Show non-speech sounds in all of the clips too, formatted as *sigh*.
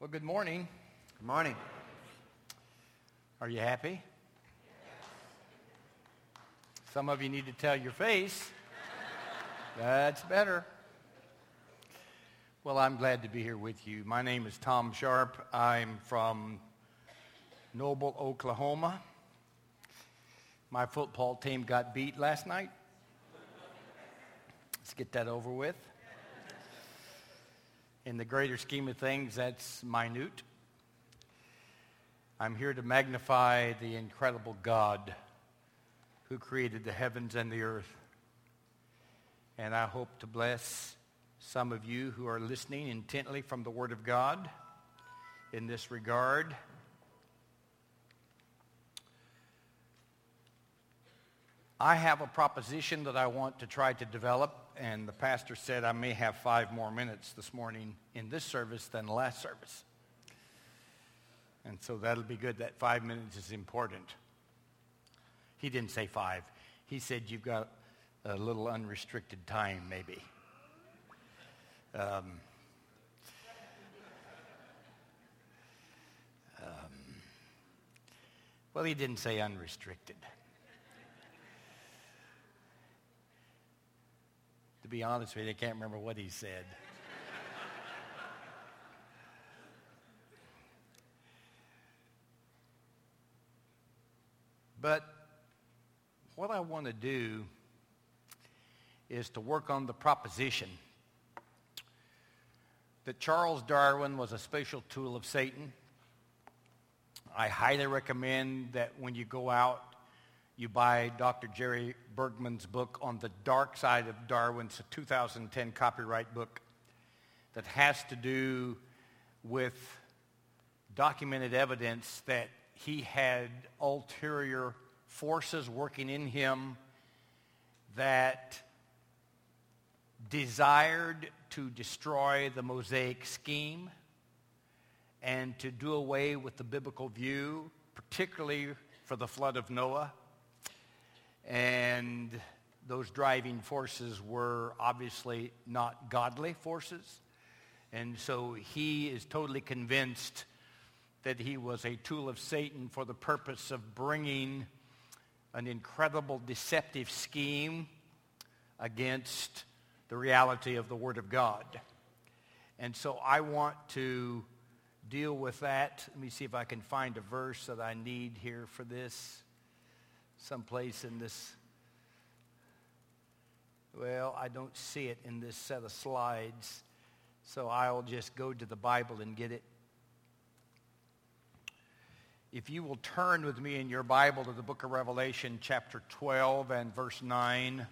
Well, good morning. Good morning. Are you happy? Some of you need to tell your face. That's better. Well, I'm glad to be here with you. My name is Tom Sharp. I'm from Noble, Oklahoma. My football team got beat last night. Let's get that over with. In the greater scheme of things, that's minute. I'm here to magnify the incredible God who created the heavens and the earth. And I hope to bless some of you who are listening intently from the Word of God in this regard. I have a proposition that I want to try to develop, and the pastor said I may have five more minutes this morning in this service than the last service. And so that'll be good. That five minutes is important. He didn't say five. He said you've got a little unrestricted time, maybe. Um, um, well, he didn't say unrestricted. Be honest with you, I can't remember what he said. but what I want to do is to work on the proposition that Charles Darwin was a special tool of Satan. I highly recommend that when you go out you buy Dr. Jerry Bergman's book on the dark side of Darwin. A 2010 copyright book that has to do with documented evidence that he had ulterior forces working in him that desired to destroy the Mosaic scheme and to do away with the biblical view, particularly for the flood of Noah. And those driving forces were obviously not godly forces. And so he is totally convinced that he was a tool of Satan for the purpose of bringing an incredible deceptive scheme against the reality of the Word of God. And so I want to deal with that. Let me see if I can find a verse that I need here for this someplace in this. Well, I don't see it in this set of slides, so I'll just go to the Bible and get it. If you will turn with me in your Bible to the book of Revelation, chapter 12 and verse 9.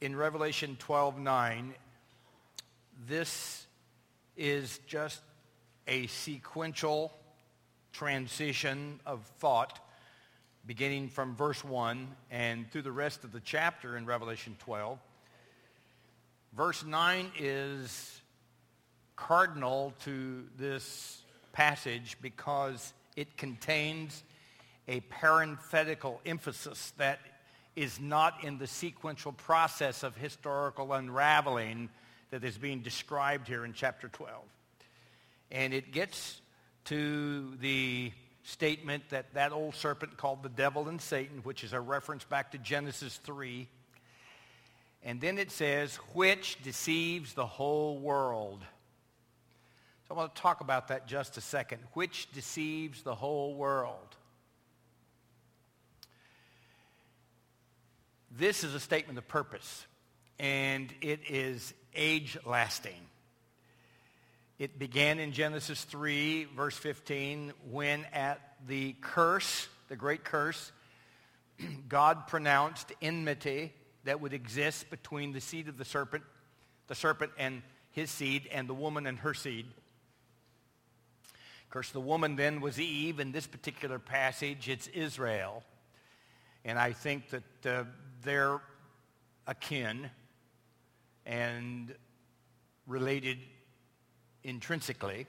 In Revelation 12, 9, this is just a sequential transition of thought beginning from verse 1 and through the rest of the chapter in Revelation 12. Verse 9 is cardinal to this passage because it contains a parenthetical emphasis that is not in the sequential process of historical unraveling that is being described here in chapter 12. And it gets to the statement that that old serpent called the devil and Satan, which is a reference back to Genesis 3. And then it says, which deceives the whole world. So I want to talk about that just a second. Which deceives the whole world. This is a statement of purpose, and it is age lasting. It began in Genesis 3, verse 15, when at the curse, the great curse, *clears throat* God pronounced enmity that would exist between the seed of the serpent, the serpent and his seed, and the woman and her seed. Of course, the woman then was Eve. In this particular passage, it's Israel. And I think that uh, they're akin and related intrinsically.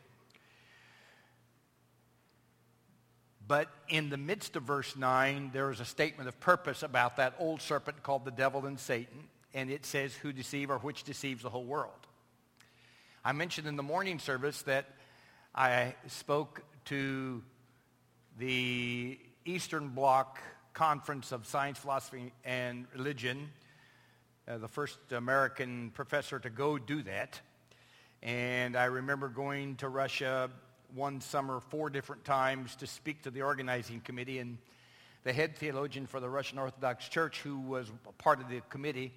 But in the midst of verse 9, there is a statement of purpose about that old serpent called the devil and Satan. And it says, who deceive or which deceives the whole world. I mentioned in the morning service that I spoke to the Eastern Bloc Conference of Science, Philosophy, and Religion, uh, the first American professor to go do that. And I remember going to Russia one summer four different times to speak to the organizing committee. And the head theologian for the Russian Orthodox Church, who was part of the committee,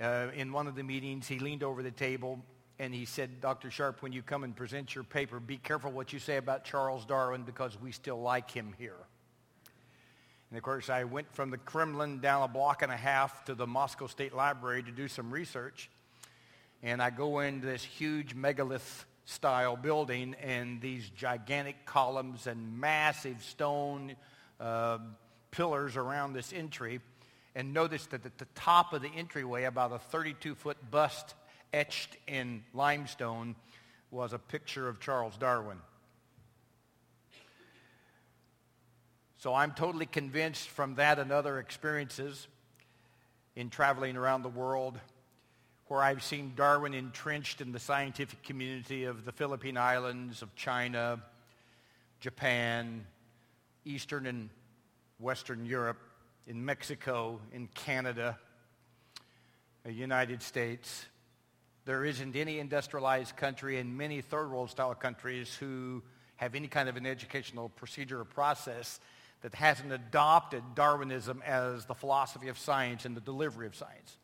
uh, in one of the meetings, he leaned over the table and he said, Dr. Sharp, when you come and present your paper, be careful what you say about Charles Darwin because we still like him here. And of course, I went from the Kremlin down a block and a half to the Moscow State Library to do some research. And I go into this huge megalith style building and these gigantic columns and massive stone uh, pillars around this entry and notice that at the top of the entryway, about a 32-foot bust etched in limestone was a picture of Charles Darwin. So I'm totally convinced from that and other experiences in traveling around the world where I've seen Darwin entrenched in the scientific community of the Philippine Islands, of China, Japan, Eastern and Western Europe, in Mexico, in Canada, the United States. There isn't any industrialized country and many third world style countries who have any kind of an educational procedure or process that hasn't adopted Darwinism as the philosophy of science and the delivery of science.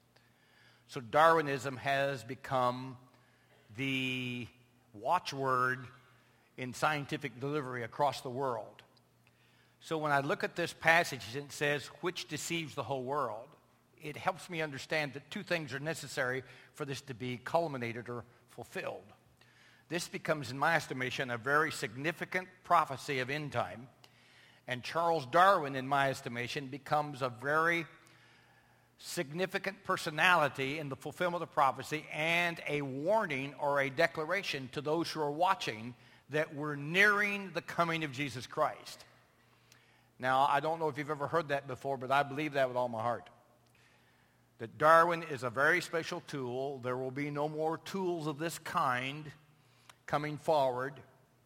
So Darwinism has become the watchword in scientific delivery across the world. So when I look at this passage and it says, which deceives the whole world, it helps me understand that two things are necessary for this to be culminated or fulfilled. This becomes, in my estimation, a very significant prophecy of end time. And Charles Darwin, in my estimation, becomes a very significant personality in the fulfillment of prophecy and a warning or a declaration to those who are watching that we're nearing the coming of Jesus Christ. Now, I don't know if you've ever heard that before, but I believe that with all my heart. That Darwin is a very special tool. There will be no more tools of this kind coming forward.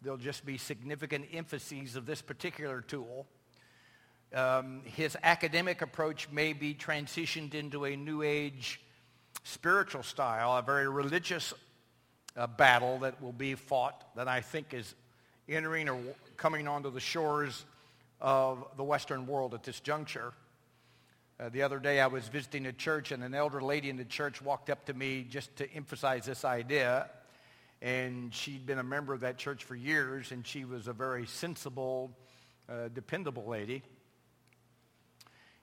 There'll just be significant emphases of this particular tool. Um, his academic approach may be transitioned into a New Age spiritual style, a very religious uh, battle that will be fought that I think is entering or coming onto the shores of the Western world at this juncture. Uh, the other day I was visiting a church and an elder lady in the church walked up to me just to emphasize this idea. And she'd been a member of that church for years and she was a very sensible, uh, dependable lady.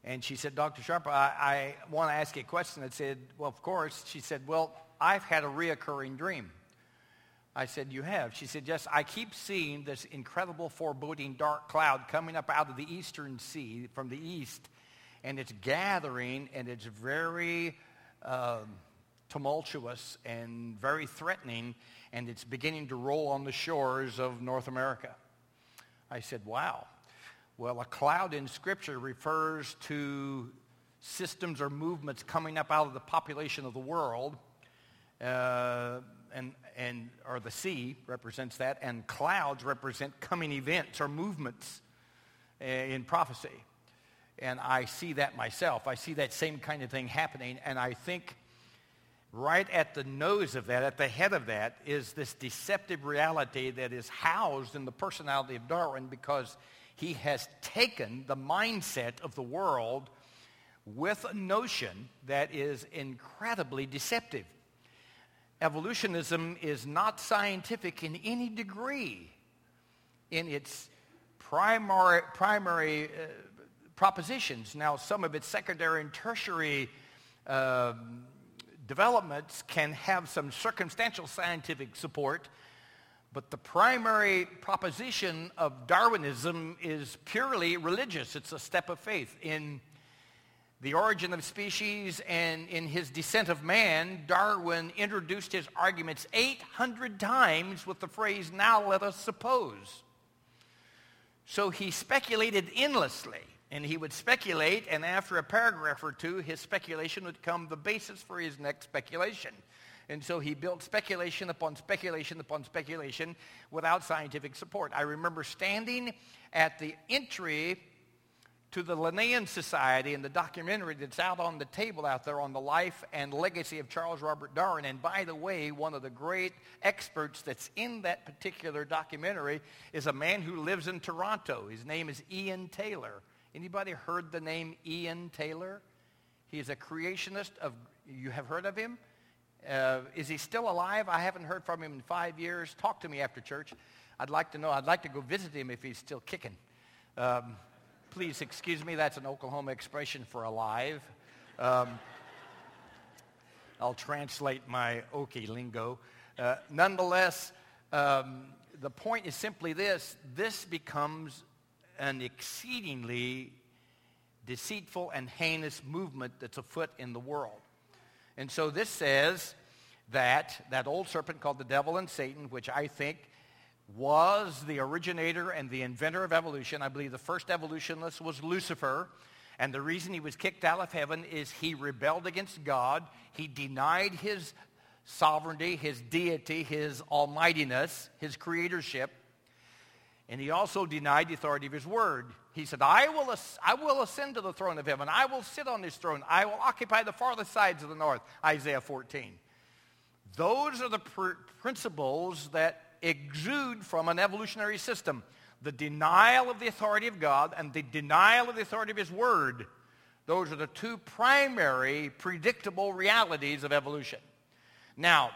And she said, Dr. Sharp, I, I want to ask you a question. I said, well, of course. She said, well, I've had a reoccurring dream. I said, you have? She said, yes, I keep seeing this incredible foreboding dark cloud coming up out of the eastern sea from the east, and it's gathering, and it's very um, tumultuous and very threatening, and it's beginning to roll on the shores of North America. I said, wow. Well, a cloud in Scripture refers to systems or movements coming up out of the population of the world. Uh, and, and, or the sea represents that, and clouds represent coming events or movements eh, in prophecy. And I see that myself. I see that same kind of thing happening, and I think right at the nose of that, at the head of that, is this deceptive reality that is housed in the personality of Darwin because he has taken the mindset of the world with a notion that is incredibly deceptive evolutionism is not scientific in any degree in its primary, primary uh, propositions. Now, some of its secondary and tertiary uh, developments can have some circumstantial scientific support, but the primary proposition of Darwinism is purely religious. It's a step of faith in the Origin of Species and in his Descent of Man, Darwin introduced his arguments 800 times with the phrase, now let us suppose. So he speculated endlessly. And he would speculate, and after a paragraph or two, his speculation would become the basis for his next speculation. And so he built speculation upon speculation upon speculation without scientific support. I remember standing at the entry to the Linnean Society and the documentary that's out on the table out there on the life and legacy of Charles Robert Darwin. And by the way, one of the great experts that's in that particular documentary is a man who lives in Toronto. His name is Ian Taylor. Anybody heard the name Ian Taylor? He's a creationist of, you have heard of him? Uh, is he still alive? I haven't heard from him in five years. Talk to me after church. I'd like to know. I'd like to go visit him if he's still kicking. Um, please excuse me. That's an Oklahoma expression for alive. Um, I'll translate my Okie lingo. Uh, nonetheless, um, the point is simply this. This becomes an exceedingly deceitful and heinous movement that's afoot in the world. And so this says that that old serpent called the devil and Satan, which I think was the originator and the inventor of evolution. I believe the first evolutionist was Lucifer. And the reason he was kicked out of heaven is he rebelled against God. He denied his sovereignty, his deity, his almightiness, his creatorship. And he also denied the authority of his word. He said, I will, I will ascend to the throne of heaven. I will sit on this throne. I will occupy the farthest sides of the north. Isaiah 14. Those are the pr- principles that exude from an evolutionary system. The denial of the authority of God and the denial of the authority of his word. Those are the two primary predictable realities of evolution. Now,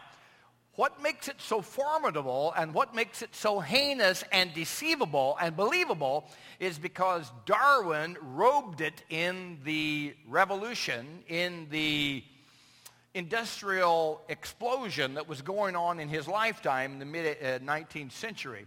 what makes it so formidable and what makes it so heinous and deceivable and believable is because Darwin robed it in the revolution, in the industrial explosion that was going on in his lifetime in the mid-19th uh, century.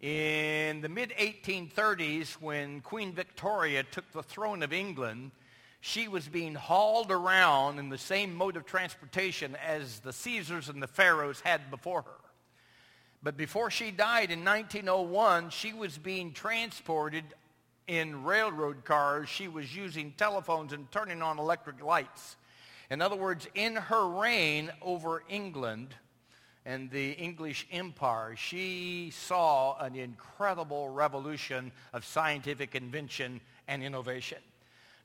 In the mid-1830s, when Queen Victoria took the throne of England, she was being hauled around in the same mode of transportation as the Caesars and the Pharaohs had before her. But before she died in 1901, she was being transported in railroad cars. She was using telephones and turning on electric lights. In other words, in her reign over England and the English Empire, she saw an incredible revolution of scientific invention and innovation.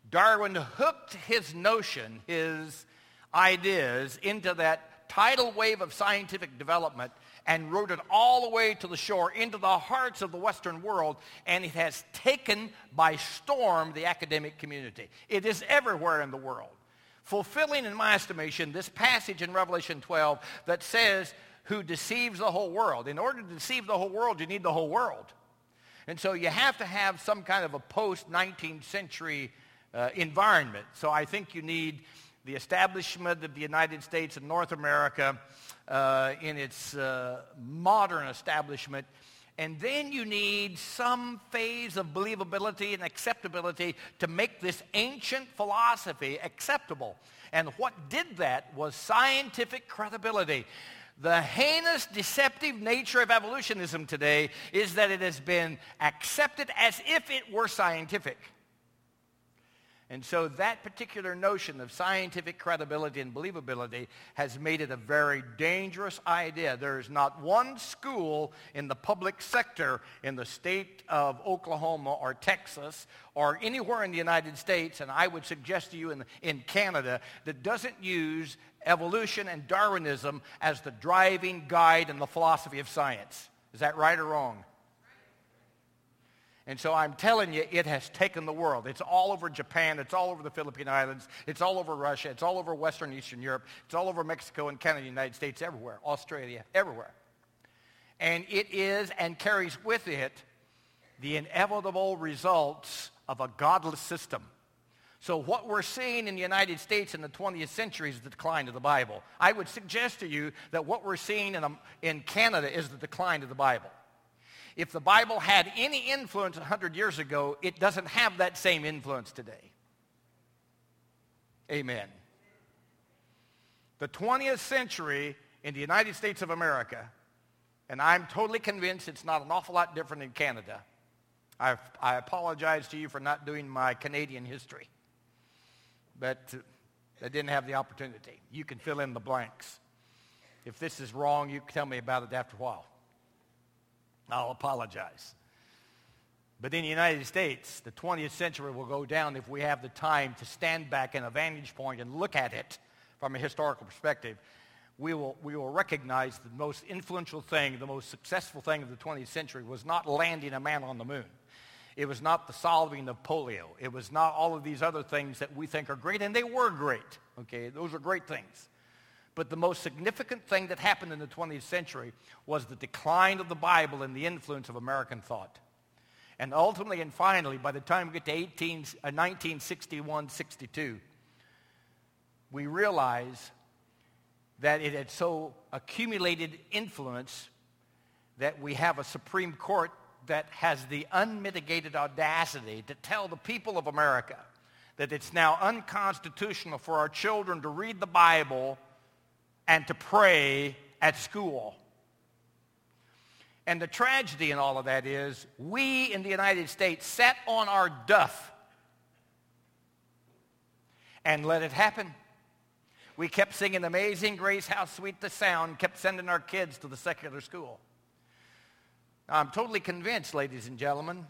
Darwin hooked his notion, his ideas, into that tidal wave of scientific development and rode it all the way to the shore into the hearts of the Western world, and it has taken by storm the academic community. It is everywhere in the world. Fulfilling, in my estimation, this passage in Revelation 12 that says, who deceives the whole world. In order to deceive the whole world, you need the whole world. And so you have to have some kind of a post-19th century uh, environment. So I think you need the establishment of the United States and North America uh, in its uh, modern establishment. And then you need some phase of believability and acceptability to make this ancient philosophy acceptable. And what did that was scientific credibility. The heinous, deceptive nature of evolutionism today is that it has been accepted as if it were scientific. And so that particular notion of scientific credibility and believability has made it a very dangerous idea. There is not one school in the public sector in the state of Oklahoma or Texas or anywhere in the United States, and I would suggest to you in, in Canada, that doesn't use evolution and Darwinism as the driving guide in the philosophy of science. Is that right or wrong? And so I'm telling you, it has taken the world. It's all over Japan. It's all over the Philippine Islands. It's all over Russia. It's all over Western Eastern Europe. It's all over Mexico and Canada, United States, everywhere, Australia, everywhere. And it is and carries with it the inevitable results of a godless system. So what we're seeing in the United States in the 20th century is the decline of the Bible. I would suggest to you that what we're seeing in, um, in Canada is the decline of the Bible. If the Bible had any influence 100 years ago, it doesn't have that same influence today. Amen. The 20th century in the United States of America And I'm totally convinced it's not an awful lot different in Canada. I, I apologize to you for not doing my Canadian history. But uh, I didn't have the opportunity. You can fill in the blanks. If this is wrong, you can tell me about it after a while. I'll apologize. But in the United States, the 20th century will go down if we have the time to stand back in a vantage point and look at it from a historical perspective. We will, we will recognize the most influential thing, the most successful thing of the 20th century was not landing a man on the moon. It was not the solving of polio. It was not all of these other things that we think are great, and they were great. Okay, those are great things. But the most significant thing that happened in the 20th century was the decline of the Bible and the influence of American thought. And ultimately and finally, by the time we get to 18, uh, 1961, 62, we realize that it had so accumulated influence that we have a Supreme Court that has the unmitigated audacity to tell the people of America that it's now unconstitutional for our children to read the Bible and to pray at school. And the tragedy in all of that is we in the United States sat on our duff and let it happen. We kept singing Amazing Grace, how sweet the sound, kept sending our kids to the secular school. I'm totally convinced, ladies and gentlemen,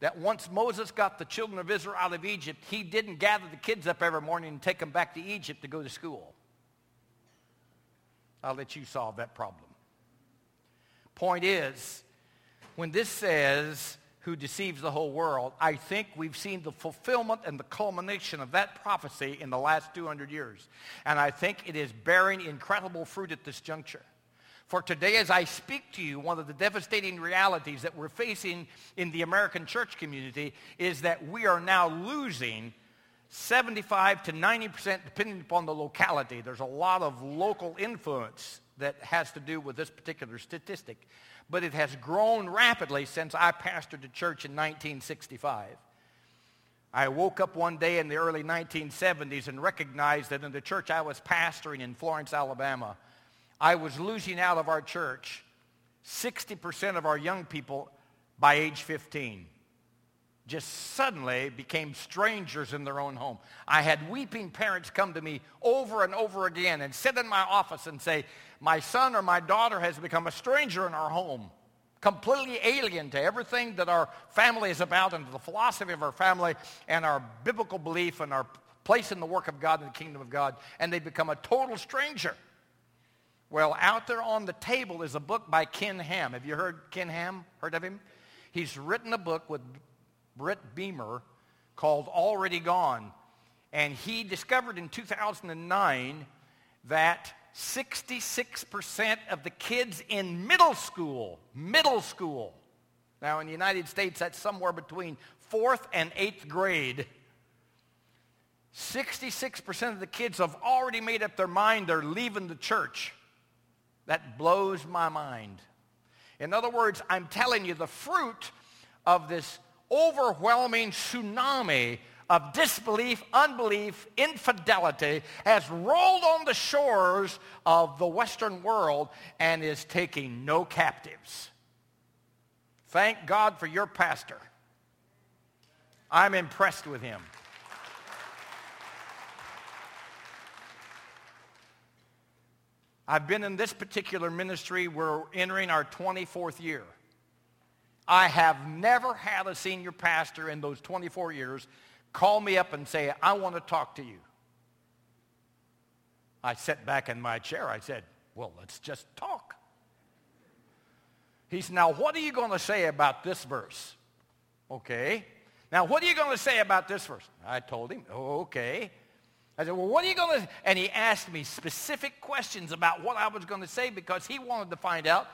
that once Moses got the children of Israel out of Egypt, he didn't gather the kids up every morning and take them back to Egypt to go to school. I'll let you solve that problem. Point is, when this says, who deceives the whole world, I think we've seen the fulfillment and the culmination of that prophecy in the last 200 years. And I think it is bearing incredible fruit at this juncture. For today, as I speak to you, one of the devastating realities that we're facing in the American church community is that we are now losing 75 to 90%, depending upon the locality. There's a lot of local influence that has to do with this particular statistic. But it has grown rapidly since I pastored a church in 1965. I woke up one day in the early 1970s and recognized that in the church I was pastoring in Florence, Alabama, I was losing out of our church 60% of our young people by age 15 just suddenly became strangers in their own home. I had weeping parents come to me over and over again and sit in my office and say, my son or my daughter has become a stranger in our home, completely alien to everything that our family is about and to the philosophy of our family and our biblical belief and our place in the work of God and the kingdom of God, and they become a total stranger. Well, out there on the table is a book by Ken Ham. Have you heard Ken Ham? Heard of him? He's written a book with Britt Beemer called Already Gone. And he discovered in 2009 that 66% of the kids in middle school, middle school, now in the United States that's somewhere between fourth and eighth grade, 66% of the kids have already made up their mind they're leaving the church. That blows my mind. In other words, I'm telling you the fruit of this overwhelming tsunami of disbelief, unbelief, infidelity has rolled on the shores of the Western world and is taking no captives. Thank God for your pastor. I'm impressed with him. I've been in this particular ministry. We're entering our 24th year. I have never had a senior pastor in those 24 years call me up and say, I want to talk to you. I sat back in my chair. I said, well, let's just talk. He said, now what are you going to say about this verse? Okay. Now what are you going to say about this verse? I told him, okay. I said, well, what are you going to, and he asked me specific questions about what I was going to say because he wanted to find out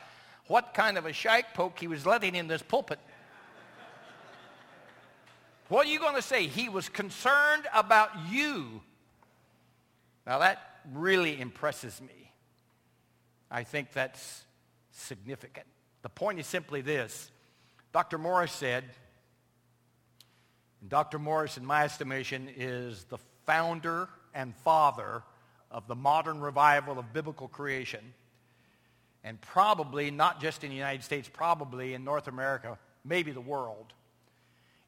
what kind of a shike poke he was letting in this pulpit. what are you going to say? He was concerned about you. Now that really impresses me. I think that's significant. The point is simply this. Dr. Morris said, Dr. Morris, in my estimation, is the founder and father of the modern revival of biblical creation. And probably not just in the United States, probably in North America, maybe the world.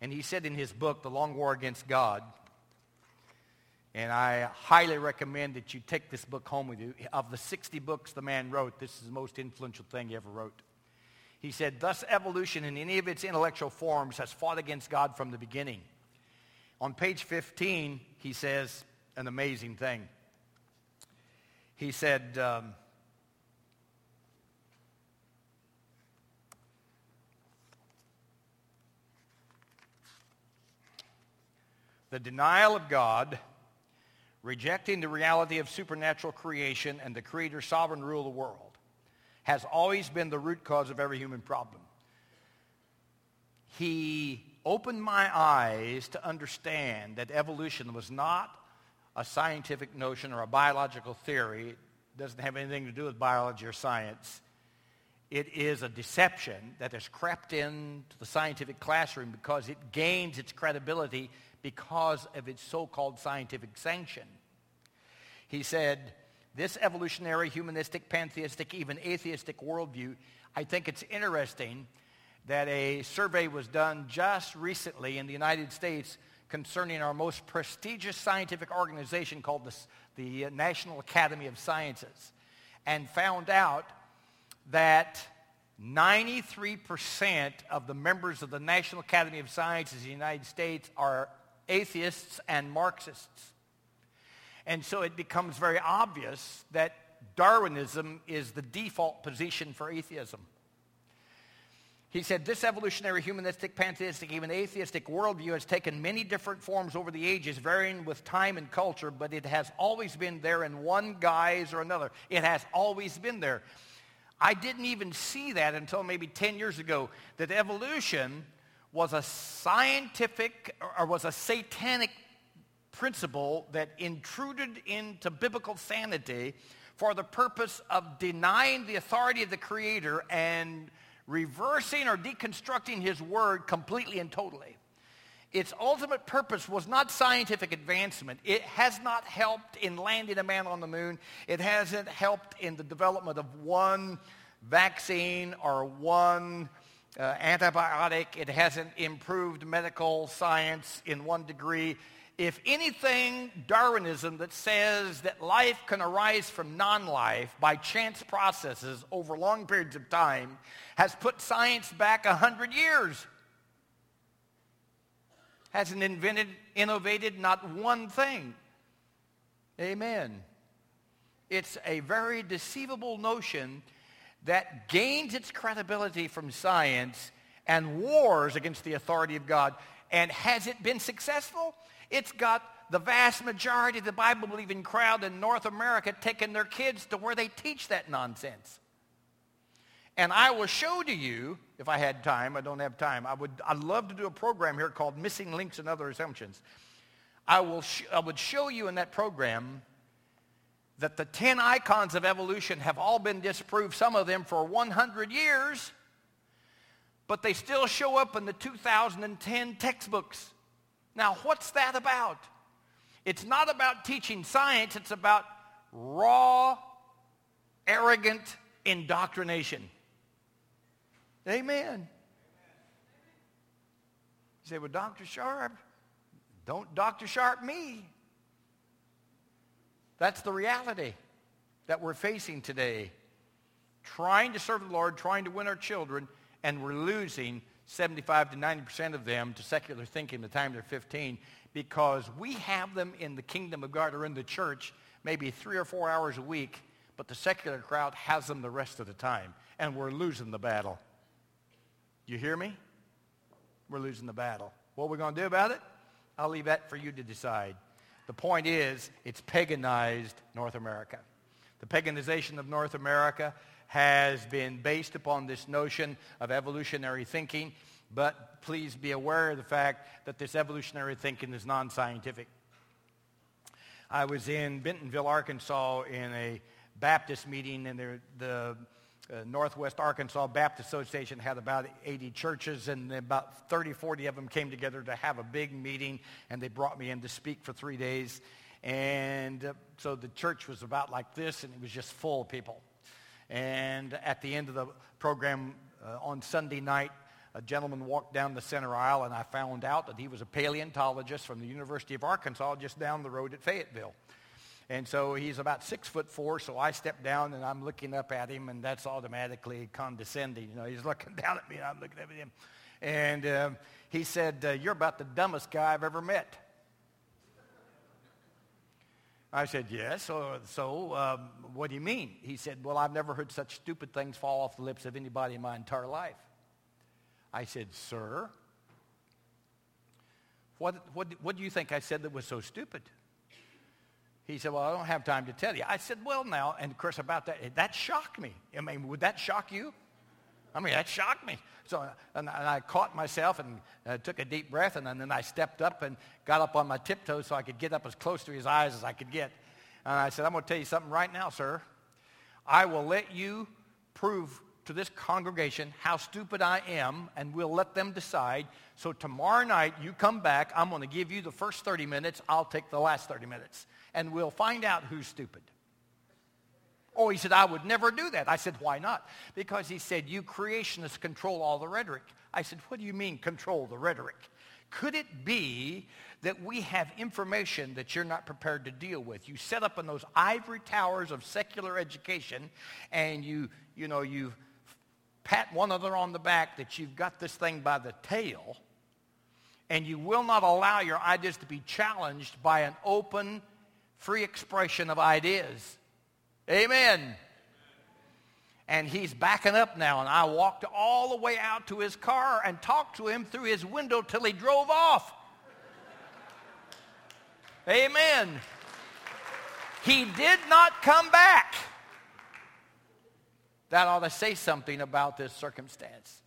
And he said in his book, The Long War Against God, and I highly recommend that you take this book home with you. Of the 60 books the man wrote, this is the most influential thing he ever wrote. He said, thus evolution in any of its intellectual forms has fought against God from the beginning. On page 15, he says an amazing thing. He said, um, the denial of God rejecting the reality of supernatural creation and the Creator's sovereign rule of the world, has always been the root cause of every human problem. He opened my eyes to understand that evolution was not a scientific notion or a biological theory. It doesn't have anything to do with biology or science. It is a deception that has crept into the scientific classroom because it gains its credibility because of its so-called scientific sanction. He said, this evolutionary, humanistic, pantheistic, even atheistic worldview, I think it's interesting that a survey was done just recently in the United States concerning our most prestigious scientific organization called the, the National Academy of Sciences and found out that 93% of the members of the National Academy of Sciences in the United States are atheists and Marxists. And so it becomes very obvious that Darwinism is the default position for atheism. He said, this evolutionary, humanistic, pantheistic, even atheistic worldview has taken many different forms over the ages, varying with time and culture, but it has always been there in one guise or another. It has always been there. I didn't even see that until maybe 10 years ago, that evolution was a scientific or was a satanic principle that intruded into biblical sanity for the purpose of denying the authority of the Creator and reversing or deconstructing His Word completely and totally. Its ultimate purpose was not scientific advancement. It has not helped in landing a man on the moon. It hasn't helped in the development of one vaccine or one uh, antibiotic. It hasn't improved medical science in one degree. If anything, Darwinism that says that life can arise from non-life by chance processes over long periods of time has put science back a hundred years. Hasn't invented, innovated not one thing. Amen. It's a very deceivable notion that gains its credibility from science and wars against the authority of God. And has it been successful? It's got the vast majority of the Bible-believing crowd in North America taking their kids to where they teach that nonsense. And I will show to you, if I had time, I don't have time, I would, I'd love to do a program here called Missing Links and Other Assumptions. I, will I would show you in that program that the 10 icons of evolution have all been disproved, some of them for 100 years, but they still show up in the 2010 textbooks. Now, what's that about? It's not about teaching science, it's about raw, arrogant indoctrination. Amen. You say, well, Dr. Sharp, don't Dr. Sharp me. That's the reality that we're facing today. Trying to serve the Lord, trying to win our children, and we're losing 75 to 90% of them to secular thinking the time they're 15 because we have them in the kingdom of God or in the church maybe three or four hours a week, but the secular crowd has them the rest of the time, and we're losing the battle. You hear me? We're losing the battle. What are we going to do about it? I'll leave that for you to decide. The point is, it's paganized North America. The paganization of North America has been based upon this notion of evolutionary thinking, but please be aware of the fact that this evolutionary thinking is non-scientific. I was in Bentonville, Arkansas in a Baptist meeting, and the uh, Northwest Arkansas Baptist Association had about 80 churches, and about 30, 40 of them came together to have a big meeting, and they brought me in to speak for three days. And uh, so the church was about like this, and it was just full of people. And at the end of the program uh, on Sunday night, a gentleman walked down the center aisle, and I found out that he was a paleontologist from the University of Arkansas just down the road at Fayetteville. And so he's about six foot four, so I step down and I'm looking up at him, and that's automatically condescending. You know, he's *laughs* looking down at me and I'm looking up at him. And um, he said, uh, You're about the dumbest guy I've ever met. I said, Yes. So, so um, what do you mean? He said, Well, I've never heard such stupid things fall off the lips of anybody in my entire life. I said, Sir, what, what, what do you think I said that was so stupid? He said, well, I don't have time to tell you. I said, well, now, and of course about that, that shocked me. I mean, would that shock you? I mean, that shocked me. So and, I caught myself and uh, took a deep breath, and then I stepped up and got up on my tiptoes so I could get up as close to his eyes as I could get. And I said, I'm going to tell you something right now, sir. I will let you prove to this congregation how stupid I am, and we'll let them decide. So tomorrow night, you come back. I'm going to give you the first 30 minutes. I'll take the last 30 minutes and we'll find out who's stupid. Oh, he said, I would never do that. I said, why not? Because he said, you creationists control all the rhetoric. I said, what do you mean control the rhetoric? Could it be that we have information that you're not prepared to deal with? You set up in those ivory towers of secular education and you, you know, you pat one another on the back that you've got this thing by the tail and you will not allow your ideas to be challenged by an open free expression of ideas. Amen. And he's backing up now, and I walked all the way out to his car and talked to him through his window till he drove off. Amen. He did not come back. That ought to say something about this circumstance.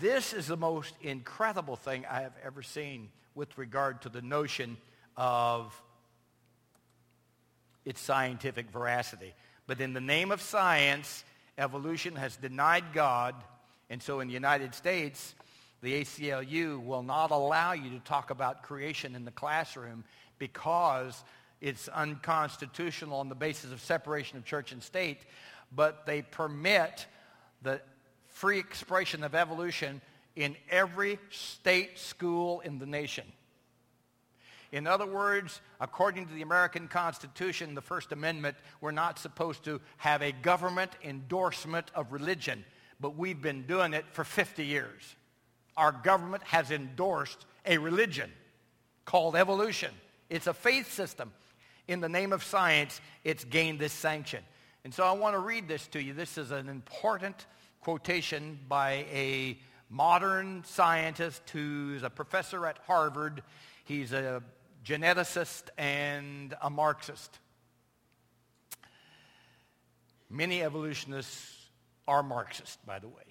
This is the most incredible thing I have ever seen with regard to the notion of its scientific veracity. But in the name of science, evolution has denied God. And so in the United States, the ACLU will not allow you to talk about creation in the classroom because it's unconstitutional on the basis of separation of church and state, but they permit the free expression of evolution in every state school in the nation. In other words, according to the American Constitution, the First Amendment, we're not supposed to have a government endorsement of religion, but we've been doing it for 50 years. Our government has endorsed a religion called evolution. It's a faith system. In the name of science, it's gained this sanction. And so I want to read this to you. This is an important quotation by a modern scientist who's a professor at Harvard. He's a geneticist and a Marxist. Many evolutionists are Marxist, by the way.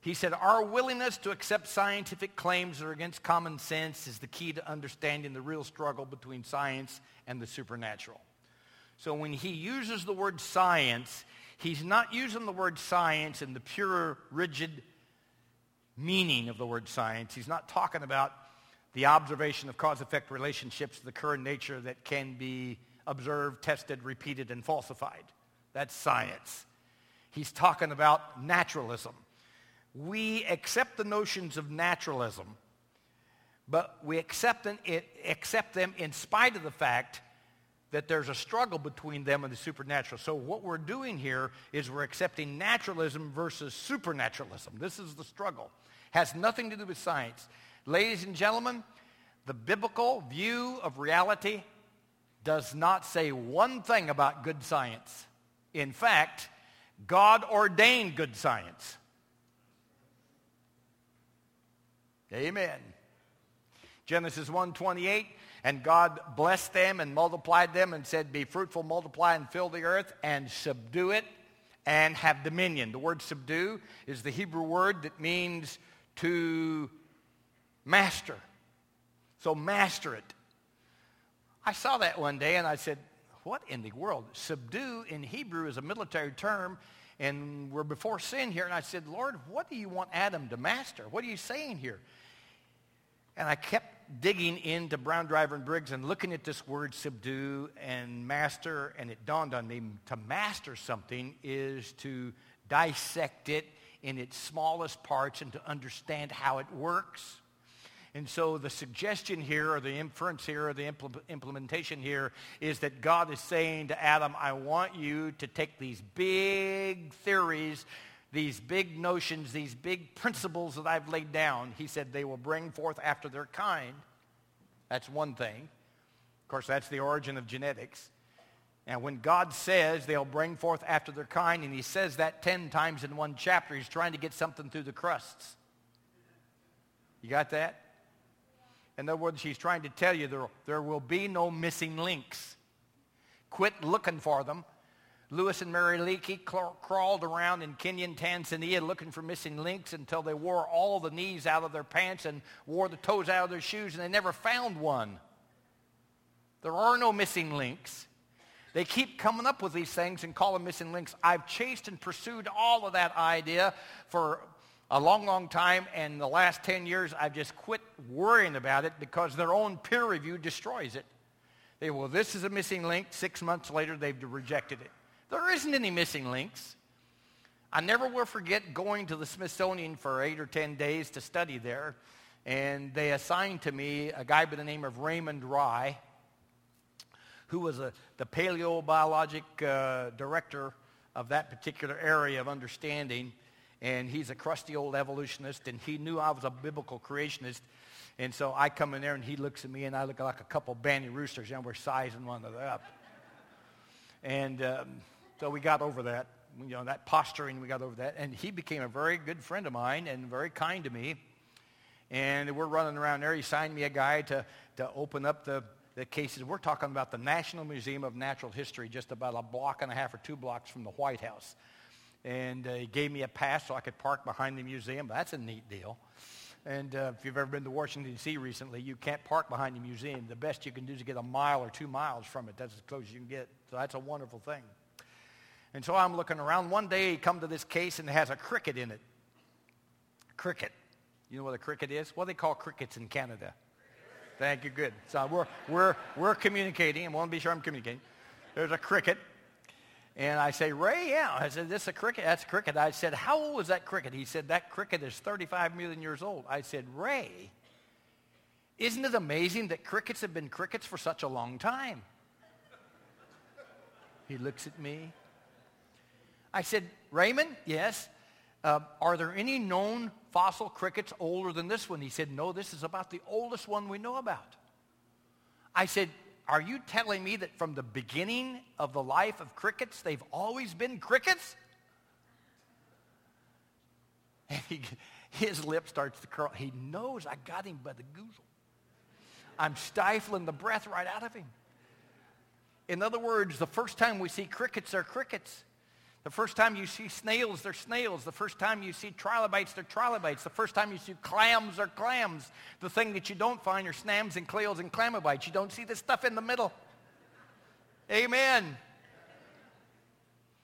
He said, our willingness to accept scientific claims that are against common sense is the key to understanding the real struggle between science and the supernatural. So when he uses the word science, he's not using the word science in the pure, rigid meaning of the word science. He's not talking about the observation of cause-effect relationships the current nature that can be observed, tested, repeated, and falsified. That's science. He's talking about naturalism. We accept the notions of naturalism, but we accept accept them in spite of the fact that there's a struggle between them and the supernatural. So what we're doing here is we're accepting naturalism versus supernaturalism. This is the struggle. Has nothing to do with science. Ladies and gentlemen, the biblical view of reality does not say one thing about good science. In fact, God ordained good science. Amen. Genesis 1:28 and God blessed them and multiplied them and said be fruitful multiply and fill the earth and subdue it and have dominion. The word subdue is the Hebrew word that means to Master. So master it. I saw that one day and I said, what in the world? Subdue in Hebrew is a military term and we're before sin here. And I said, Lord, what do you want Adam to master? What are you saying here? And I kept digging into Brown Driver and Briggs and looking at this word subdue and master, and it dawned on me to master something is to dissect it in its smallest parts and to understand how it works. And so the suggestion here, or the inference here, or the impl- implementation here is that God is saying to Adam, I want you to take these big theories, these big notions, these big principles that I've laid down. He said they will bring forth after their kind. That's one thing. Of course, that's the origin of genetics. And when God says they'll bring forth after their kind, and he says that 10 times in one chapter, he's trying to get something through the crusts. You got that? In other words, he's trying to tell you there, there will be no missing links. Quit looking for them. Louis and Mary Leakey crawled around in Kenya and Tanzania looking for missing links until they wore all the knees out of their pants and wore the toes out of their shoes, and they never found one. There are no missing links. They keep coming up with these things and call them missing links. I've chased and pursued all of that idea for a long, long time, and the last 10 years I've just quit worrying about it because their own peer review destroys it. They, well, this is a missing link. Six months later, they've rejected it. There isn't any missing links. I never will forget going to the Smithsonian for eight or 10 days to study there, and they assigned to me a guy by the name of Raymond Rye, who was a, the paleobiologic uh, director of that particular area of understanding and he's a crusty old evolutionist, and he knew I was a biblical creationist. And so I come in there, and he looks at me, and I look like a couple banty roosters, and we're sizing one another up. And um, so we got over that, you know, that posturing, we got over that. And he became a very good friend of mine and very kind to me. And we're running around there. He signed me a guy to, to open up the, the cases. We're talking about the National Museum of Natural History, just about a block and a half or two blocks from the White House and uh, he gave me a pass so I could park behind the museum. That's a neat deal. And uh, if you've ever been to Washington, D.C. recently, you can't park behind the museum. The best you can do is get a mile or two miles from it. That's as close as you can get. So that's a wonderful thing. And so I'm looking around. One day he come to this case and it has a cricket in it. Cricket. You know what a cricket is? What do they call crickets in Canada? Thank you. Good. So we're, we're, we're communicating. I want to be sure I'm communicating. There's a cricket. And I say, Ray, yeah. I said, this is a cricket. That's a cricket. I said, how old is that cricket? He said, that cricket is 35 million years old. I said, Ray, isn't it amazing that crickets have been crickets for such a long time? He looks at me. I said, Raymond, yes. Uh, are there any known fossil crickets older than this one? He said, no, this is about the oldest one we know about. I said, are you telling me that from the beginning of the life of crickets, they've always been crickets? *laughs* And he, his lip starts to curl. He knows I got him by the goozle. I'm stifling the breath right out of him. In other words, the first time we see crickets, they're crickets. The first time you see snails, they're snails. The first time you see trilobites, they're trilobites. The first time you see clams, they're clams. The thing that you don't find are snams and clails and clamobites. You don't see the stuff in the middle. Amen.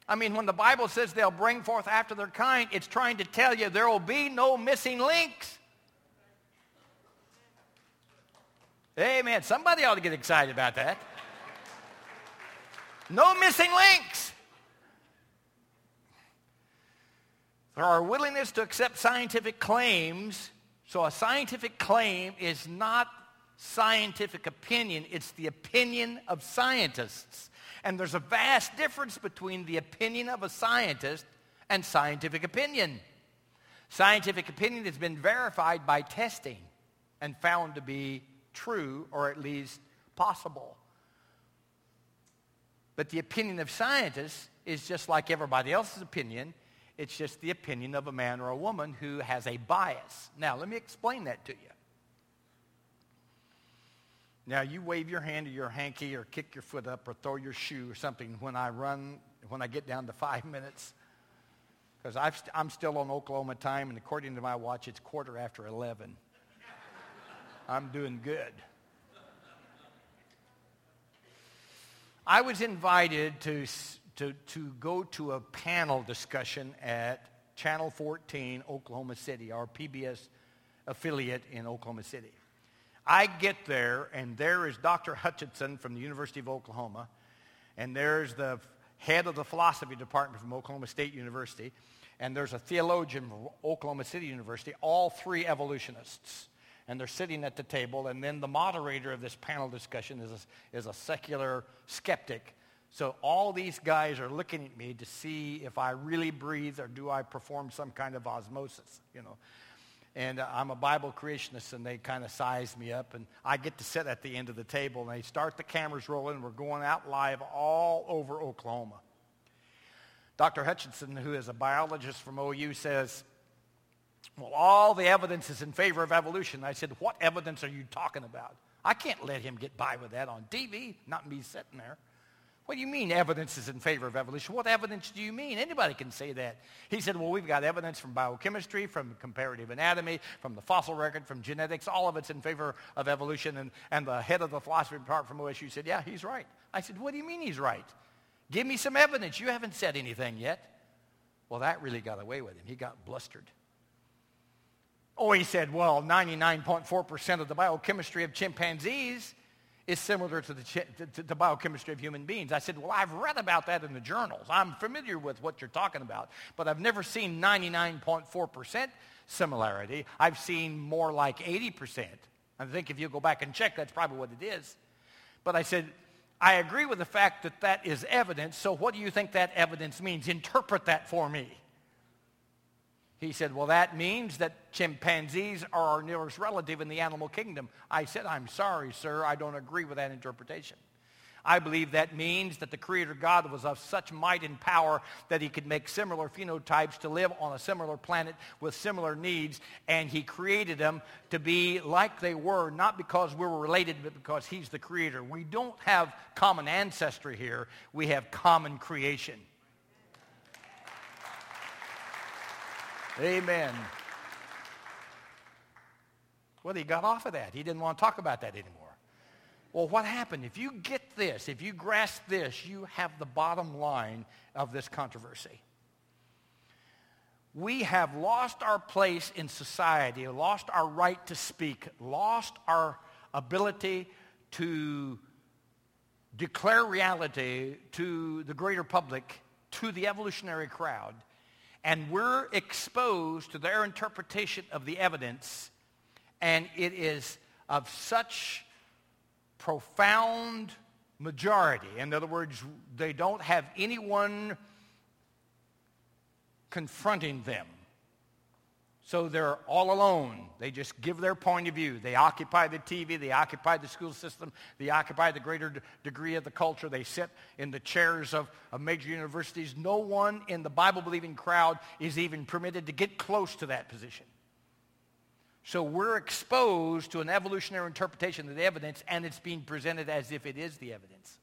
I mean, when the Bible says they'll bring forth after their kind, it's trying to tell you there will be no missing links. Amen. Somebody ought to get excited about that. No missing links. Our willingness to accept scientific claims. So a scientific claim is not scientific opinion. It's the opinion of scientists. And there's a vast difference between the opinion of a scientist and scientific opinion. Scientific opinion has been verified by testing and found to be true or at least possible. But the opinion of scientists is just like everybody else's opinion. It's just the opinion of a man or a woman who has a bias. Now, let me explain that to you. Now, you wave your hand or your hanky or kick your foot up or throw your shoe or something when I run, when I get down to five *laughs* minutes. Because st- I'm still on Oklahoma time, and according to my watch, it's quarter after 11. *laughs* I'm doing good. I was invited to to, to go to a panel discussion at Channel 14, Oklahoma City, our PBS affiliate in Oklahoma City. I get there, and there is Dr. Hutchinson from the University of Oklahoma, and there's the head of the philosophy department from Oklahoma State University, and there's a theologian from Oklahoma City University, all three evolutionists. And they're sitting at the table, and then the moderator of this panel discussion is a, is a secular skeptic. So all these guys are looking at me to see if I really breathe or do I perform some kind of osmosis, you know. And uh, I'm a Bible creationist, and they kind of size me up, and I get to sit at the end of the table, and they start the cameras rolling, and we're going out live all over Oklahoma. Dr. Hutchinson, who is a biologist from OU, says, well, all the evidence is in favor of evolution. I said, what evidence are you talking about? I can't let him get by with that on TV, not me sitting there. What do you mean evidence is in favor of evolution? What evidence do you mean? Anybody can say that. He said, well, we've got evidence from biochemistry, from comparative anatomy, from the fossil record, from genetics. All of it's in favor of evolution. And, and the head of the philosophy department from OSU said, yeah, he's right. I said, what do you mean he's right? Give me some evidence. You haven't said anything yet. Well, that really got away with him. He got blustered. Oh, he said, well, 99.4% of the biochemistry of chimpanzees is similar to the, to the biochemistry of human beings. I said, well, I've read about that in the journals. I'm familiar with what you're talking about, but I've never seen 99.4% similarity. I've seen more like 80%. I think if you go back and check, that's probably what it is. But I said, I agree with the fact that that is evidence, so what do you think that evidence means? Interpret that for me. He said, well, that means that chimpanzees are our nearest relative in the animal kingdom. I said, I'm sorry, sir. I don't agree with that interpretation. I believe that means that the Creator God was of such might and power that he could make similar phenotypes to live on a similar planet with similar needs, and he created them to be like they were, not because we were related, but because he's the Creator. We don't have common ancestry here. We have common creation. Amen. Well, he got off of that. He didn't want to talk about that anymore. Well, what happened? If you get this, if you grasp this, you have the bottom line of this controversy. We have lost our place in society, lost our right to speak, lost our ability to declare reality to the greater public, to the evolutionary crowd and we're exposed to their interpretation of the evidence, and it is of such profound majority. In other words, they don't have anyone confronting them. So they're all alone. They just give their point of view. They occupy the TV. They occupy the school system. They occupy the greater d- degree of the culture. They sit in the chairs of, of major universities. No one in the Bible-believing crowd is even permitted to get close to that position. So we're exposed to an evolutionary interpretation of the evidence, and it's being presented as if it is the evidence.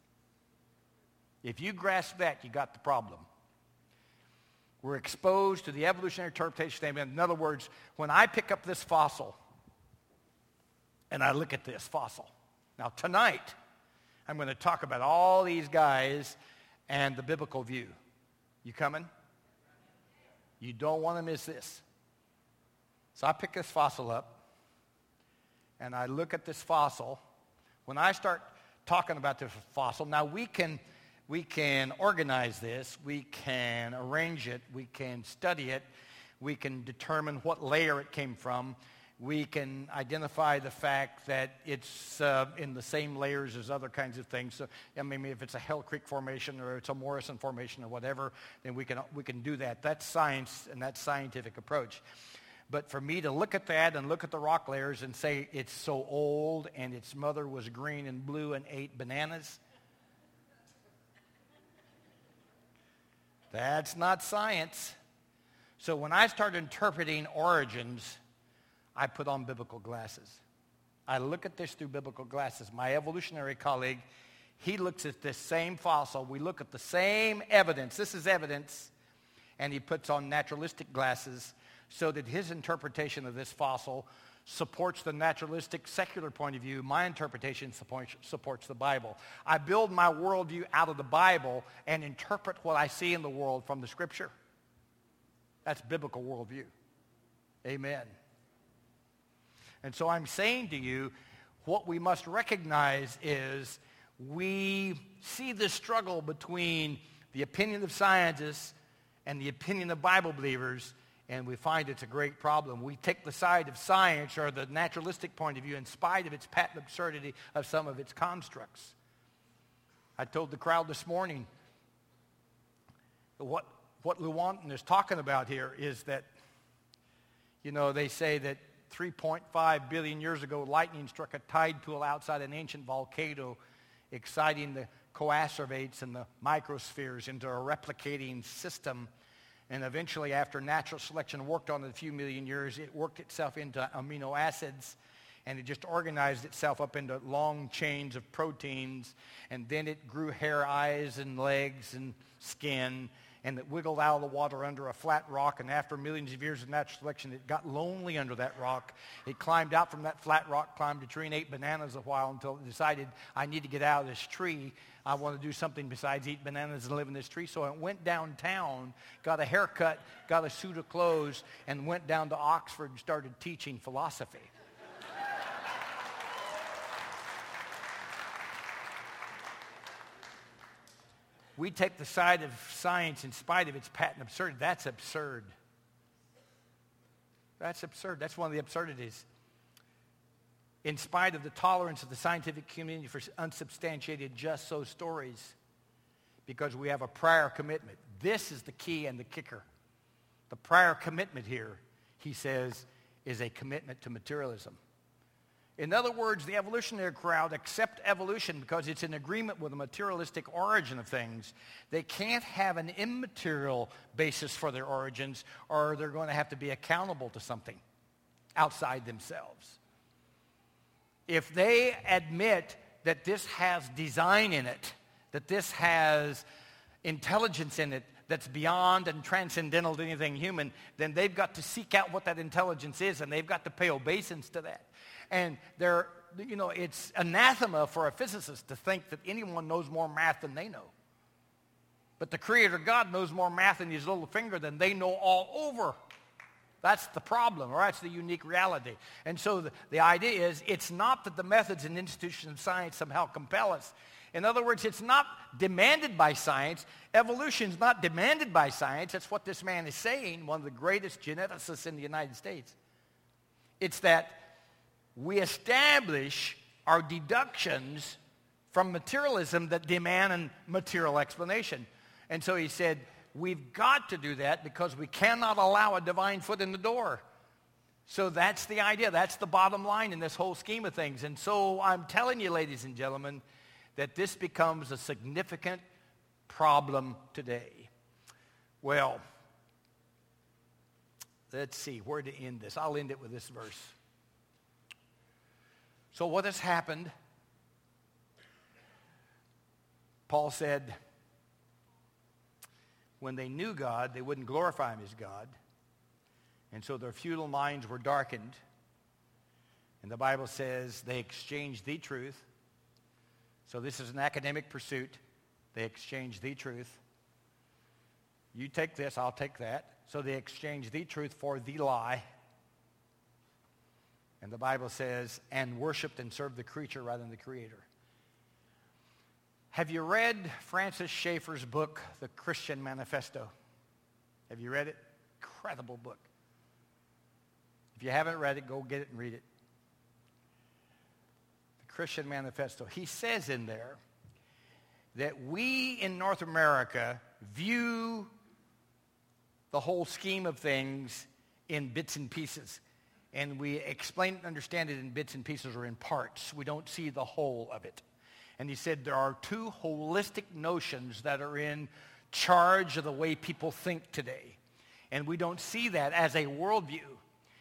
If you grasp that, you got the problem. We're exposed to the evolutionary interpretation statement. In other words, when I pick up this fossil and I look at this fossil, now tonight I'm going to talk about all these guys and the biblical view. You coming? You don't want to miss this. So I pick this fossil up and I look at this fossil. When I start talking about this fossil, now we can we can organize this, we can arrange it, we can study it, we can determine what layer it came from, we can identify the fact that it's uh, in the same layers as other kinds of things. So, I mean, if it's a Hell Creek formation or it's a Morrison formation or whatever, then we can, we can do that. That's science and that's scientific approach. But for me to look at that and look at the rock layers and say it's so old and its mother was green and blue and ate bananas, That's not science. So when I start interpreting origins, I put on biblical glasses. I look at this through biblical glasses. My evolutionary colleague, he looks at this same fossil. We look at the same evidence. This is evidence. And he puts on naturalistic glasses so that his interpretation of this fossil supports the naturalistic secular point of view. My interpretation supports, the Bible. I build my worldview out of the Bible and interpret what I see in the world from the Scripture. That's biblical worldview. Amen. And so I'm saying to you, what we must recognize is we see the struggle between the opinion of scientists and the opinion of Bible believers, and we find it's a great problem. We take the side of science or the naturalistic point of view in spite of its patent absurdity of some of its constructs. I told the crowd this morning what, what Lewontin is talking about here is that, you know, they say that 3.5 billion years ago, lightning struck a tide pool outside an ancient volcano, exciting the coacervates and the microspheres into a replicating system. And eventually, after natural selection worked on it a few million years, it worked itself into amino acids and it just organized itself up into long chains of proteins. And then it grew hair, eyes, and legs and skin and it wiggled out of the water under a flat rock. And after millions of years of natural selection, it got lonely under that rock. It climbed out from that flat rock, climbed a tree, and ate bananas a while until it decided, I need to get out of this tree. I want to do something besides eat bananas and live in this tree. So it went downtown, got a haircut, got a suit of clothes, and went down to Oxford and started teaching philosophy. We take the side of science in spite of its patent absurdity. That's absurd. That's absurd. That's one of the absurdities. In spite of the tolerance of the scientific community for unsubstantiated just so stories, because we have a prior commitment. This is the key and the kicker. The prior commitment here, he says, is a commitment to materialism. In other words, the evolutionary crowd accept evolution because it's in agreement with the materialistic origin of things. They can't have an immaterial basis for their origins or they're going to have to be accountable to something outside themselves. If they admit that this has design in it, that this has intelligence in it, that's beyond and transcendental to anything human, then they've got to seek out what that intelligence is and they've got to pay obeisance to that. And they're, you know, it's anathema for a physicist to think that anyone knows more math than they know. But the Creator God knows more math in his little finger than they know all over. That's the problem, or that's the unique reality. And so the, the idea is it's not that the methods and institutions of science somehow compel us. In other words, it's not demanded by science. Evolution is not demanded by science. That's what this man is saying, one of the greatest geneticists in the United States. It's that we establish our deductions from materialism that demand a material explanation. And so he said, we've got to do that because we cannot allow a divine foot in the door. So that's the idea. That's the bottom line in this whole scheme of things. And so I'm telling you, ladies and gentlemen, that this becomes a significant problem today. Well, let's see where to end this. I'll end it with this verse. So what has happened? Paul said, when they knew God, they wouldn't glorify him as God. And so their futile minds were darkened. And the Bible says they exchanged the truth. So this is an academic pursuit. They exchanged the truth. You take this, I'll take that. So they exchanged the truth for the lie. And the Bible says, and worshiped and served the creature rather than the creator. Have you read Francis Schaeffer's book, The Christian Manifesto? Have you read it? Incredible book. If you haven't read it, go get it and read it. The Christian Manifesto. He says in there that we in North America view the whole scheme of things in bits and pieces and we explain and understand it in bits and pieces or in parts. We don't see the whole of it. And he said there are two holistic notions that are in charge of the way people think today. And we don't see that as a worldview.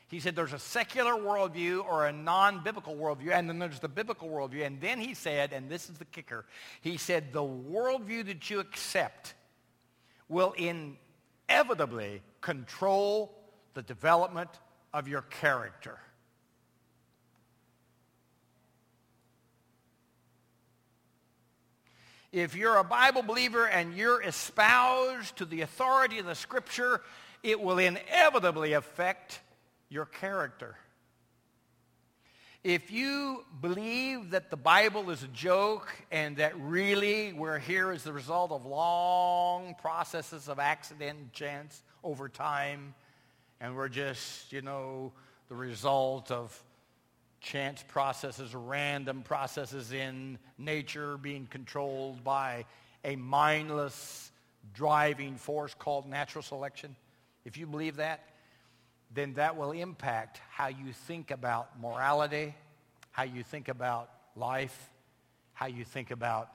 He said there's a secular worldview or a non-biblical worldview, and then there's the biblical worldview. And then he said, and this is the kicker, he said the worldview that you accept will inevitably control the development of your character. If you're a Bible believer and you're espoused to the authority of the Scripture, it will inevitably affect your character. If you believe that the Bible is a joke and that really we're here as the result of long processes of accident and chance over time, and we're just, you know, the result of chance processes, random processes in nature being controlled by a mindless driving force called natural selection, if you believe that, then that will impact how you think about morality, how you think about life, how you think about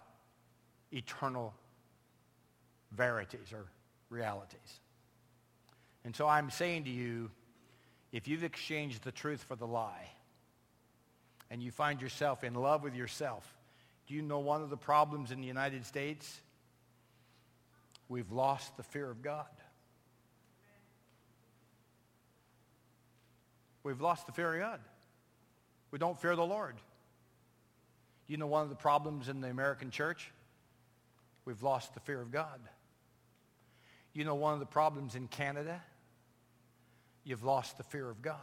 eternal verities or realities. And so I'm saying to you, if you've exchanged the truth for the lie, and you find yourself in love with yourself, do you know one of the problems in the United States? We've lost the fear of God. We've lost the fear of God. We don't fear the Lord. You know one of the problems in the American church? We've lost the fear of God. You know one of the problems in Canada? You've lost the fear of God.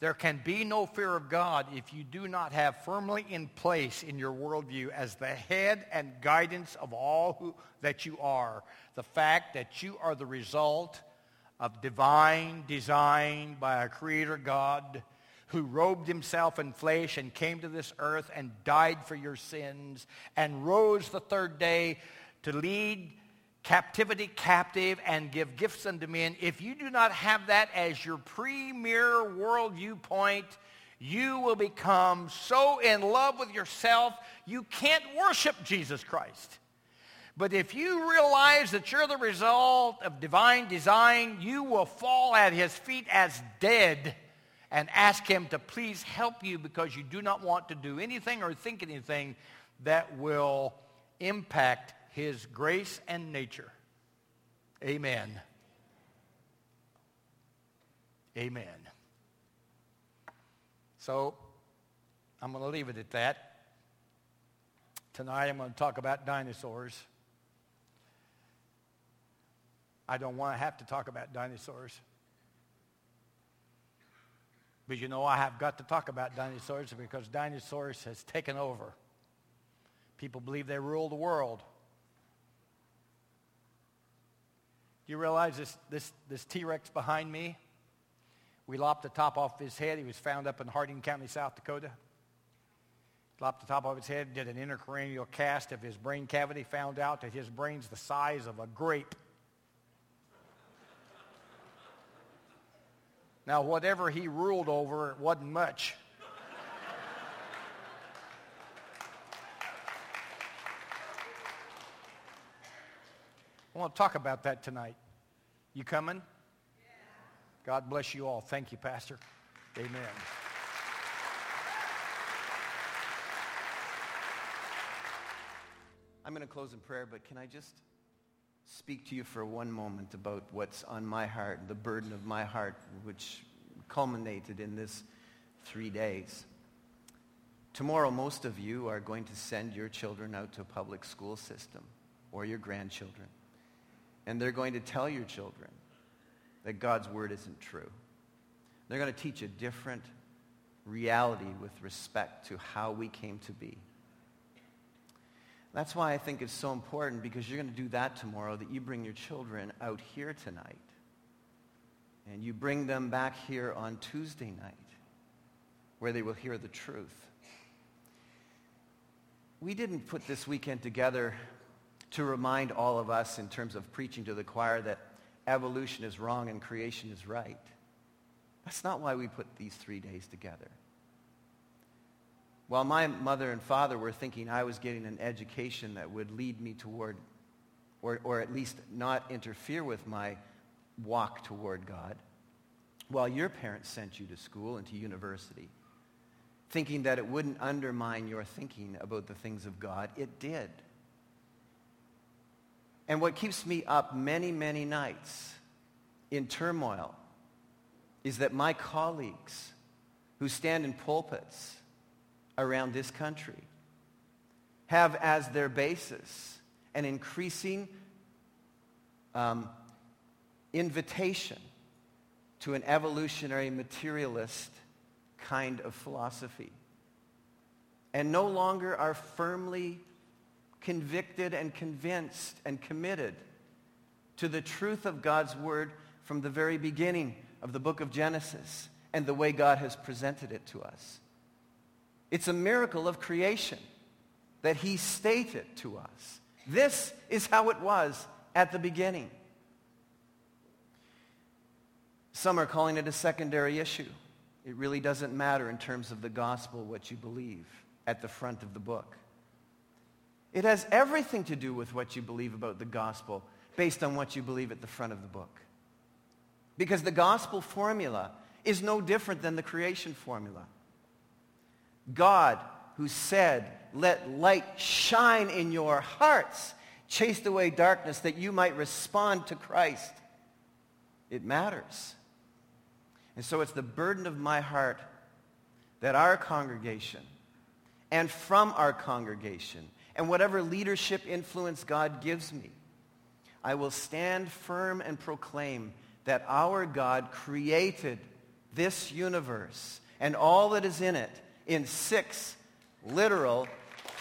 There can be no fear of God if you do not have firmly in place in your worldview as the head and guidance of all who, that you are, the fact that you are the result of divine design by a creator God who robed himself in flesh and came to this earth and died for your sins and rose the third day to lead captivity captive and give gifts unto men. If you do not have that as your premier worldview point, you will become so in love with yourself you can't worship Jesus Christ. But if you realize that you're the result of divine design, you will fall at his feet as dead and ask him to please help you because you do not want to do anything or think anything that will impact his grace and nature. Amen. Amen. So I'm going to leave it at that. Tonight I'm going to talk about dinosaurs. I don't want to have to talk about dinosaurs. But you know, I have got to talk about dinosaurs because dinosaurs has taken over. People believe they rule the world. Do you realize this, this, this T-Rex behind me? We lopped the top off his head. He was found up in Harding County, South Dakota. Lopped the top off his head, did an intracranial cast of his brain cavity, found out that his brain's the size of a grape. Now, whatever he ruled over, it wasn't much. I want to talk about that tonight. You coming? God bless you all. Thank you, Pastor. Amen. I'm going to close in prayer, but can I just speak to you for one moment about what's on my heart, the burden of my heart, which culminated in this three days. Tomorrow, most of you are going to send your children out to a public school system or your grandchildren. And they're going to tell your children that God's word isn't true. They're going to teach a different reality with respect to how we came to be. That's why I think it's so important because you're going to do that tomorrow, that you bring your children out here tonight. And you bring them back here on Tuesday night where they will hear the truth. We didn't put this weekend together to remind all of us in terms of preaching to the choir that evolution is wrong and creation is right. That's not why we put these three days together. While my mother and father were thinking I was getting an education that would lead me toward, or, or at least not interfere with my walk toward God, while your parents sent you to school and to university, thinking that it wouldn't undermine your thinking about the things of God, it did. And what keeps me up many, many nights in turmoil is that my colleagues who stand in pulpits around this country have as their basis an increasing um, invitation to an evolutionary materialist kind of philosophy. And no longer are firmly convicted and convinced and committed to the truth of God's word from the very beginning of the book of Genesis and the way God has presented it to us. It's a miracle of creation that he stated to us. This is how it was at the beginning. Some are calling it a secondary issue. It really doesn't matter in terms of the gospel what you believe at the front of the book. It has everything to do with what you believe about the gospel based on what you believe at the front of the book. Because the gospel formula is no different than the creation formula. God, who said, let light shine in your hearts, chased away darkness that you might respond to Christ. It matters. And so it's the burden of my heart that our congregation and from our congregation and whatever leadership influence God gives me, I will stand firm and proclaim that our God created this universe and all that is in it in six literal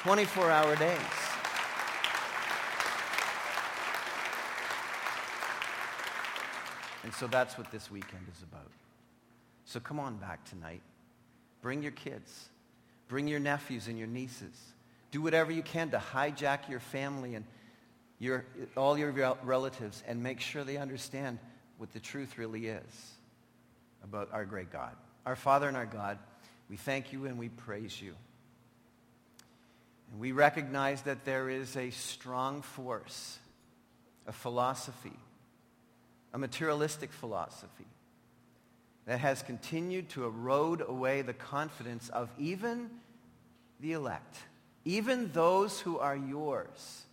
24-hour days. And so that's what this weekend is about. So come on back tonight. Bring your kids. Bring your nephews and your nieces. Do whatever you can to hijack your family and your, all your relatives and make sure they understand what the truth really is about our great God. Our Father and our God, we thank you and we praise you. And we recognize that there is a strong force, a philosophy, a materialistic philosophy that has continued to erode away the confidence of even the elect, even those who are yours,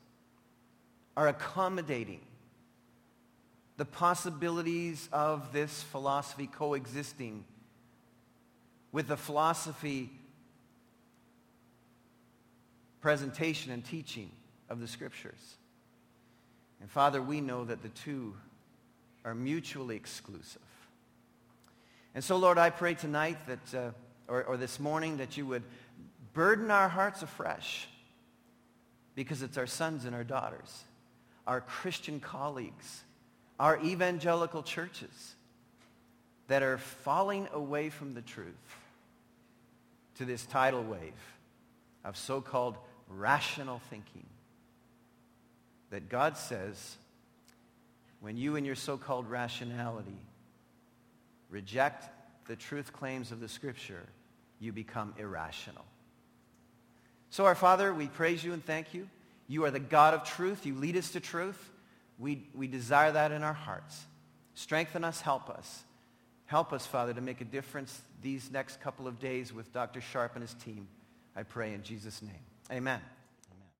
are accommodating the possibilities of this philosophy coexisting with the philosophy presentation and teaching of the scriptures. And Father, we know that the two are mutually exclusive. And so, Lord, I pray tonight that, uh, or, or this morning that you would burden our hearts afresh because it's our sons and our daughters, our Christian colleagues, our evangelical churches that are falling away from the truth to this tidal wave of so-called rational thinking that God says when you and your so-called rationality reject the truth claims of the Scripture, you become irrational. So our Father, we praise you and thank you. You are the God of truth. You lead us to truth. We, we desire that in our hearts. Strengthen us, help us. Help us, Father, to make a difference these next couple of days with Dr. Sharp and his team. I pray in Jesus' name. Amen.